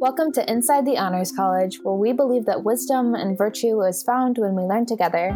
Welcome to Inside the Honors College, where we believe that wisdom and virtue is found when we learn together.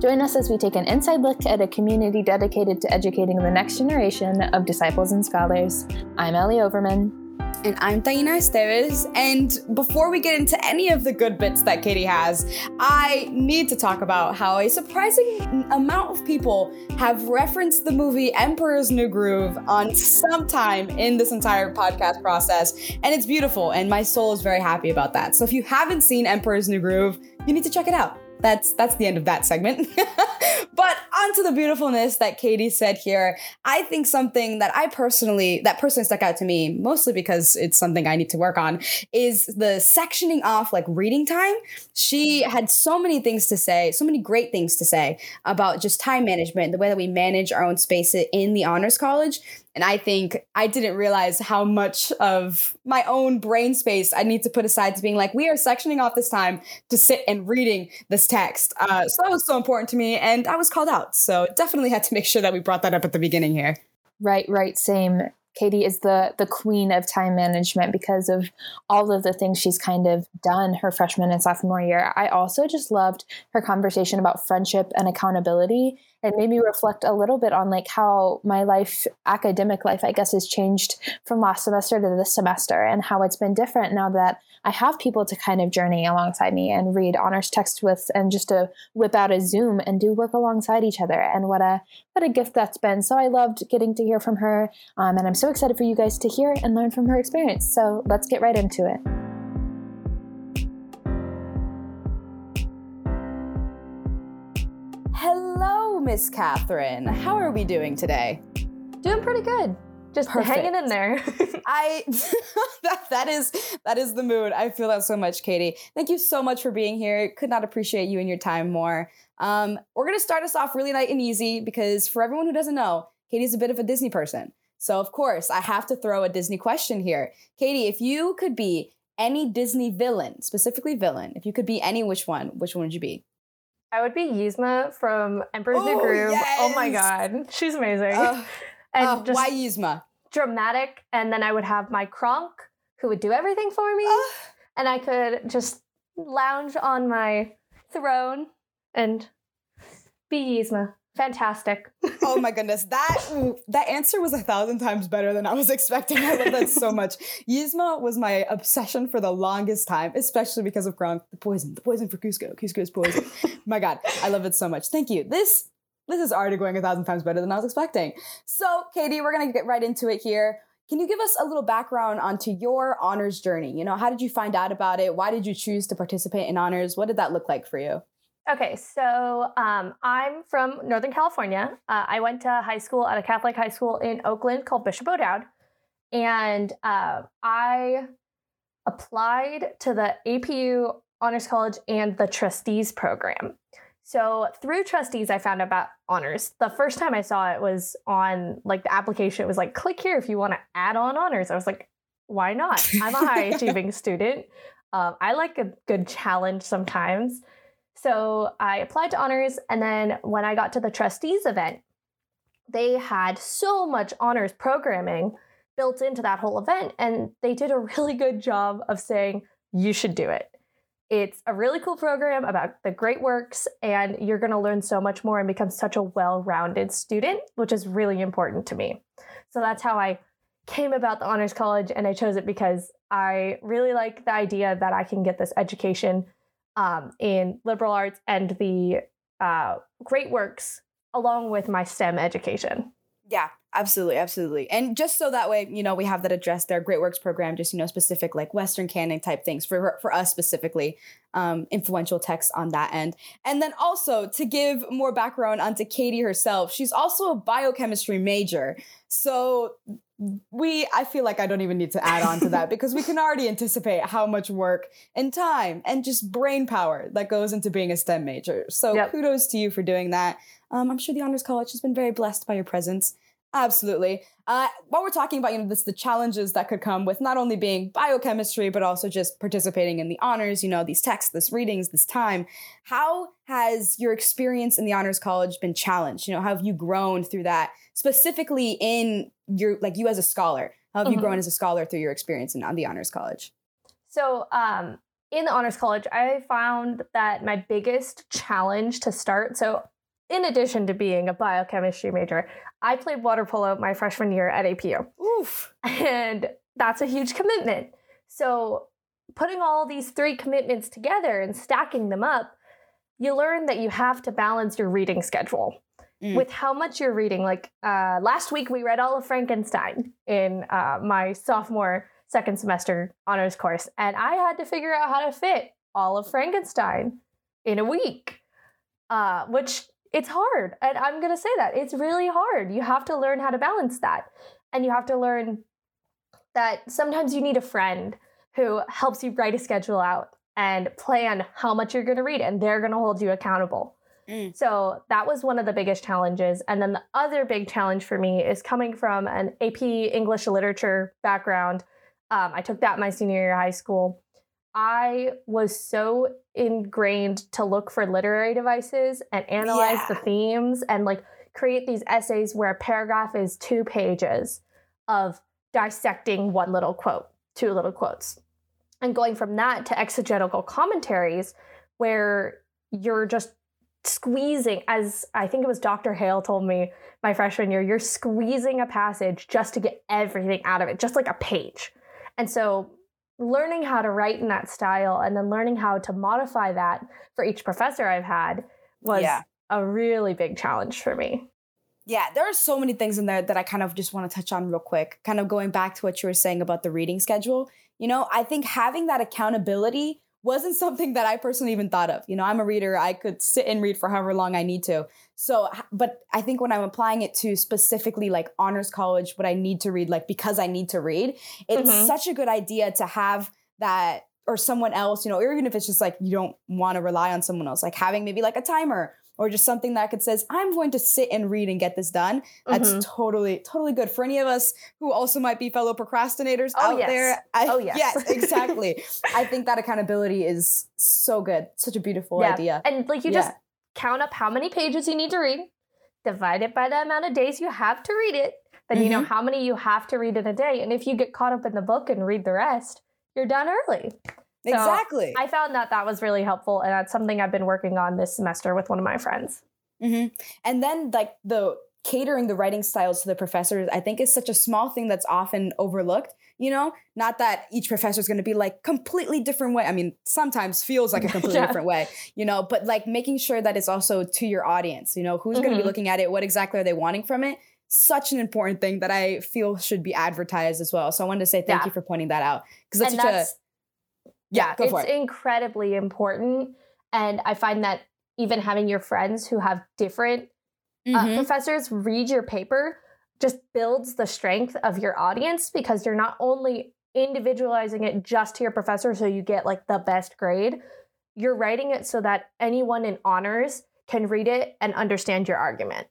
Join us as we take an inside look at a community dedicated to educating the next generation of disciples and scholars. I'm Ellie Overman. And I'm Taina Esteves. And before we get into any of the good bits that Katie has, I need to talk about how a surprising amount of people have referenced the movie Emperor's New Groove on some time in this entire podcast process. And it's beautiful, and my soul is very happy about that. So if you haven't seen Emperor's New Groove, you need to check it out that's that's the end of that segment. but onto the beautifulness that Katie said here. I think something that I personally that personally stuck out to me, mostly because it's something I need to work on, is the sectioning off like reading time. She had so many things to say, so many great things to say about just time management, the way that we manage our own space in the honors college. And I think I didn't realize how much of my own brain space I need to put aside to being like, we are sectioning off this time to sit and reading this text. Uh, so that was so important to me. And I was called out. So definitely had to make sure that we brought that up at the beginning here. Right, right, same. Katie is the the queen of time management because of all of the things she's kind of done her freshman and sophomore year. I also just loved her conversation about friendship and accountability and made me reflect a little bit on like how my life academic life i guess has changed from last semester to this semester and how it's been different now that i have people to kind of journey alongside me and read honors text with and just to whip out a zoom and do work alongside each other. And what a what a gift that's been. So i loved getting to hear from her um, and i'm so excited for you guys to hear and learn from her experience. So let's get right into it Miss Catherine. How are we doing today? Doing pretty good. Just Perfect. hanging in there. I that, that is that is the mood. I feel that so much, Katie. Thank you so much for being here. Could not appreciate you and your time more. Um, we're gonna start us off really light and easy because for everyone who doesn't know, Katie's a bit of a Disney person. So of course, I have to throw a Disney question here. Katie, if you could be any Disney villain, specifically villain, if you could be any which one, which one would you be? I would be Yzma from Emperor's New oh, Groove. Yes! Oh my god, she's amazing. Uh, and uh, just why Yzma? Dramatic, and then I would have my Kronk, who would do everything for me, uh, and I could just lounge on my throne and be Yzma fantastic. oh my goodness, that that answer was a thousand times better than I was expecting. I love that so much. Yzma was my obsession for the longest time, especially because of Kronk, the poison, the poison for Kuzco, Kuzco's poison. my God, I love it so much. Thank you. This this is already going a thousand times better than I was expecting. So, Katie, we're gonna get right into it here. Can you give us a little background onto your honors journey? You know, how did you find out about it? Why did you choose to participate in honors? What did that look like for you? Okay, so um, I'm from Northern California. Uh, I went to high school at a Catholic high school in Oakland called Bishop O'Dowd. And uh, I applied to the APU Honors College and the Trustees program. So through Trustees, I found out about honors. The first time I saw it was on like the application. It was like, click here if you want to add on honors. I was like, why not? I'm a high achieving student. Um, I like a good challenge sometimes. So I applied to honors, and then when I got to the trustees event, they had so much honors programming built into that whole event, and they did a really good job of saying, you should do it. It's a really cool program about the great works, and you're going to learn so much more and become such a well rounded student, which is really important to me. So that's how I came about the Honors College, and I chose it because I really like the idea that I can get this education um, in liberal arts and the uh, great works along with my STEM education. Yeah, absolutely, absolutely. And just so that way, you know, we have that addressed there. Great Works program, just, you know, specific like Western canon type things for, for us specifically, um, influential texts on that end. And then also to give more background onto Katie herself, she's also a biochemistry major. So we i feel like i don't even need to add on to that because we can already anticipate how much work and time and just brain power that goes into being a stem major. So yep. kudos to you for doing that. Um, i'm sure the honors college has been very blessed by your presence absolutely uh, while we're talking about you know this the challenges that could come with not only being biochemistry but also just participating in the honors you know these texts this readings this time how has your experience in the honors college been challenged you know how have you grown through that specifically in your like you as a scholar how have mm-hmm. you grown as a scholar through your experience in, on the honors college So, um, in the honors college, I found that my biggest challenge to start. So, in addition to being a biochemistry major, I played water polo my freshman year at APU. Oof. And that's a huge commitment. So, putting all these three commitments together and stacking them up, you learn that you have to balance your reading schedule mm. with how much you're reading. Like uh, last week, we read all of Frankenstein in uh, my sophomore second semester honors course, and I had to figure out how to fit all of Frankenstein in a week, uh, which it's hard. And I'm going to say that it's really hard. You have to learn how to balance that. And you have to learn that sometimes you need a friend who helps you write a schedule out and plan how much you're going to read, and they're going to hold you accountable. Mm. So that was one of the biggest challenges. And then the other big challenge for me is coming from an AP English literature background. Um, I took that my senior year of high school. I was so ingrained to look for literary devices and analyze yeah. the themes and like create these essays where a paragraph is two pages of dissecting one little quote, two little quotes. And going from that to exegetical commentaries where you're just squeezing, as I think it was Dr. Hale told me my freshman year, you're squeezing a passage just to get everything out of it, just like a page. And so learning how to write in that style and then learning how to modify that for each professor I've had was yeah. a really big challenge for me. Yeah, there are so many things in there that I kind of just want to touch on real quick. Kind of going back to what you were saying about the reading schedule. You know, I think having that accountability wasn't something that I personally even thought of. You know, I'm a reader. I could sit and read for however long I need to. So, but I think when I'm applying it to specifically like honors college, what I need to read, like because I need to read, it's mm-hmm. such a good idea to have that or someone else, you know, or even if it's just like you don't want to rely on someone else, like having maybe like a timer or just something that could says i'm going to sit and read and get this done that's mm-hmm. totally totally good for any of us who also might be fellow procrastinators oh, out yes. there I, oh yes yes exactly i think that accountability is so good such a beautiful yeah. idea and like you yeah. just count up how many pages you need to read divide it by the amount of days you have to read it then mm-hmm. you know mm-hmm. how many you have to read in a day and if you get caught up in the book and read the rest you're done early so exactly. I found that that was really helpful, and that's something I've been working on this semester with one of my friends. Mm-hmm. And then, like the catering the writing styles to the professors, I think is such a small thing that's often overlooked. You know, not that each professor is going to be like completely different way. I mean, sometimes feels like a completely yeah. different way, you know, but like making sure that it's also to your audience. You know, who's mm-hmm. going to be looking at it? What exactly are they wanting from it? such an important thing that I feel should be advertised as well. So I wanted to say thank yeah. you for pointing that out because that's and such that's, a yeah, it's it. incredibly important. And I find that even having your friends who have different uh, mm-hmm. uh, professors read your paper just builds the strength of your audience because you're not only individualizing it just to your professor so you get like the best grade, you're writing it so that anyone in honors can read it and understand your argument.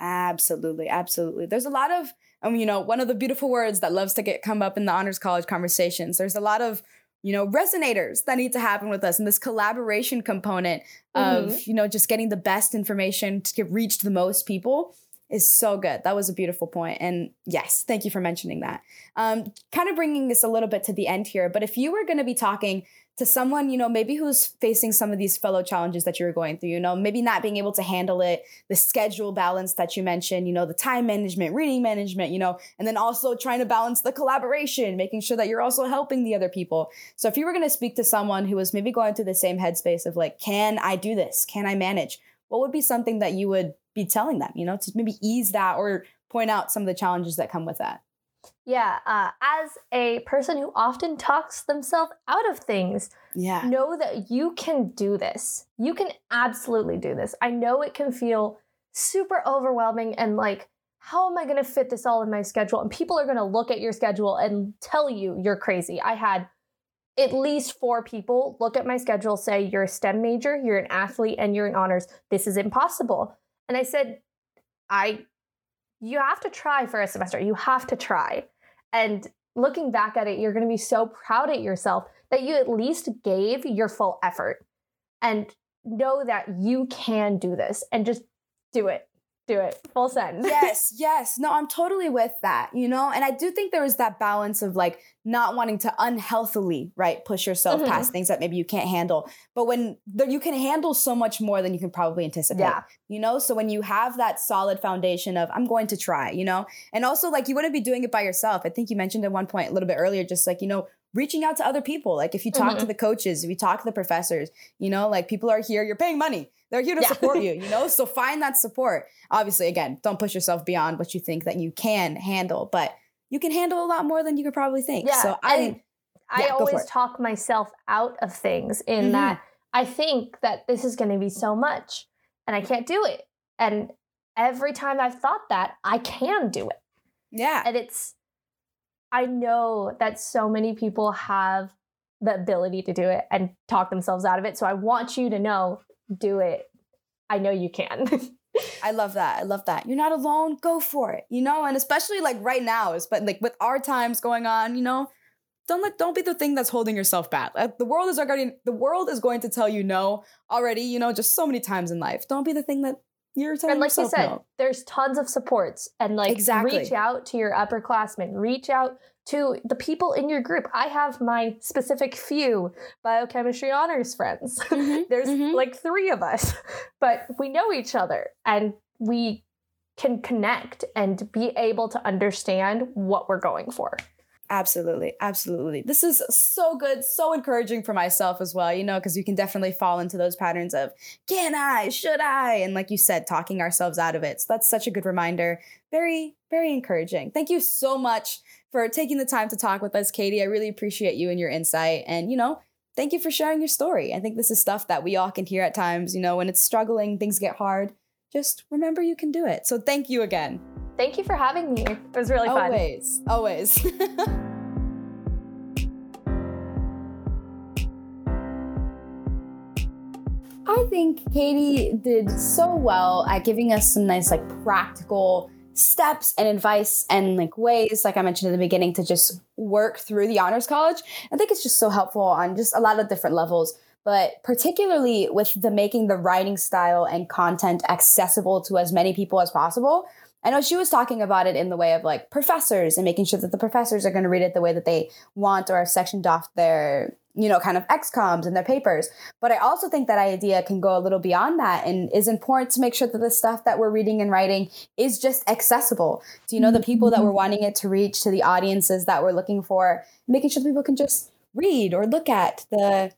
Absolutely, absolutely. There's a lot of, um, you know, one of the beautiful words that loves to get come up in the honors college conversations. There's a lot of you know resonators that need to happen with us and this collaboration component mm-hmm. of you know just getting the best information to get reach the most people is so good. That was a beautiful point. And yes thank you for mentioning that. Um, kind of bringing this a little bit to the end here but if you were going to be talking to someone, you know, maybe who's facing some of these fellow challenges that you're going through, you know, maybe not being able to handle it, the schedule balance that you mentioned, you know, the time management, reading management, you know, and then also trying to balance the collaboration, making sure that you're also helping the other people. So if you were going to speak to someone who was maybe going through the same headspace of like, can I do this? Can I manage? What would be something that you would be telling them, you know, to maybe ease that or point out some of the challenges that come with that? Yeah, uh, as a person who often talks themselves out of things, yeah. know that you can do this. You can absolutely do this. I know it can feel super overwhelming and like, how am I going to fit this all in my schedule? And people are going to look at your schedule and tell you you're crazy. I had at least four people look at my schedule, say, You're a STEM major, you're an athlete, and you're in honors. This is impossible. And I said, I you have to try for a semester. You have to try. And looking back at it, you're going to be so proud at yourself that you at least gave your full effort and know that you can do this and just do it. Do it. Full send. yes, yes. No, I'm totally with that, you know? And I do think there is that balance of like not wanting to unhealthily, right, push yourself Mhm. past things that maybe you can't handle. But when the, you can handle so much more than you can probably anticipate, Yeah. you know? So when you have that solid foundation of, I'm going to try, you know? And also, like, you wouldn't be doing it by yourself. I think you mentioned at one point a little bit earlier, just like, you know, reaching out to other people. Like, if you talk to Mhm. the coaches, if you talk to the professors, you know, like, people are here, you're paying money. They're here to Yeah. support you, you know? So find that support. Obviously, again, don't push yourself beyond what you think that you can handle, but you can handle a lot more than you could probably think. Yeah, so I and I Yeah, always talk myself out of things in Mhm. that I think that this is going to be so much and I can't do it. And every time I've thought that, I can do it. yeah. And it's, I know that so many people have the ability to do it and talk themselves out of it. So I want you to know, do it. I know you can. I love that. I love that. You're not alone. Go for it. You know, and especially like right now, but like with our times going on, you know, don't let don't be the thing that's holding yourself back. Like, the world is already the world is going to tell you no already. You know, just so many times in life. Don't be the thing that you're telling and like you said, no. there's tons of supports and like Exactly. reach out to your upperclassmen, reach out to the people in your group. I have my specific few biochemistry honors friends. Mhm, there's mhm. like three of us, but we know each other and we can connect and be able to understand what we're going for. Absolutely, absolutely. This is so good, so encouraging for myself as well, you know, because you can definitely fall into those patterns of can I, should I? And like you said, talking ourselves out of it. So that's such a good reminder. Very, very encouraging. Thank you so much for taking the time to talk with us, Katie. I really appreciate you and your insight. And, you know, thank you for sharing your story. I think this is stuff that we all can hear at times, you know, when it's struggling, things get hard. Just remember you can do it. So thank you again. Thank you for having me. It was really fun. Always, always. I think Katie did so well at giving us some nice, like, practical steps and advice and like ways, like I mentioned in the beginning, to just work through the honors college. I think it's just so helpful on just a lot of different levels, but particularly with the making the writing style and content accessible to as many people as possible. I know she was talking about it in the way of like professors and making sure that the professors are going to read it the way that they want or are sectioned off their, you know, kind of XComs and their papers. But I also think that idea can go a little beyond that and is important to make sure that the stuff that we're reading and writing is just accessible. To, you know, the people that mm-hmm. we're wanting it to reach, to the audiences that we're looking for, making sure people can just read or look at the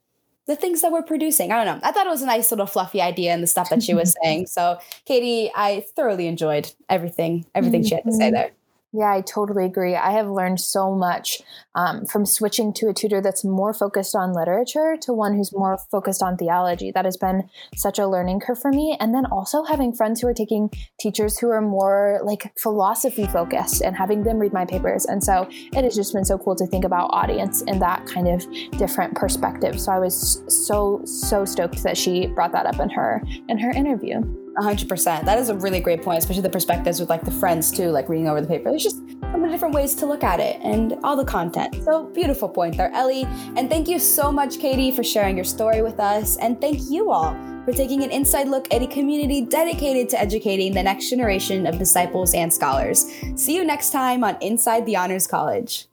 the things that we're producing. I don't know. I thought it was a nice little fluffy idea and the stuff that she was saying. So, Katie, I thoroughly enjoyed everything, everything she had to say Mhm. there. Yeah, I totally agree. I have learned so much um, from switching to a tutor that's more focused on literature to one who's more focused on theology. That has been such a learning curve for me. And then also having friends who are taking teachers who are more like philosophy focused and having them read my papers. And so it has just been so cool to think about audience in that kind of different perspective. So I was so, so stoked that she brought that up in her in her interview. A hundred percent. That is a really great point, especially the perspectives with like the friends too, like reading over the paper. There's just so many different ways to look at it and all the content. So beautiful point there, Ellie. And thank you so much, Katie, for sharing your story with us. And thank you all for taking an inside look at a community dedicated to educating the next generation of disciples and scholars. See you next time on Inside the Honors College.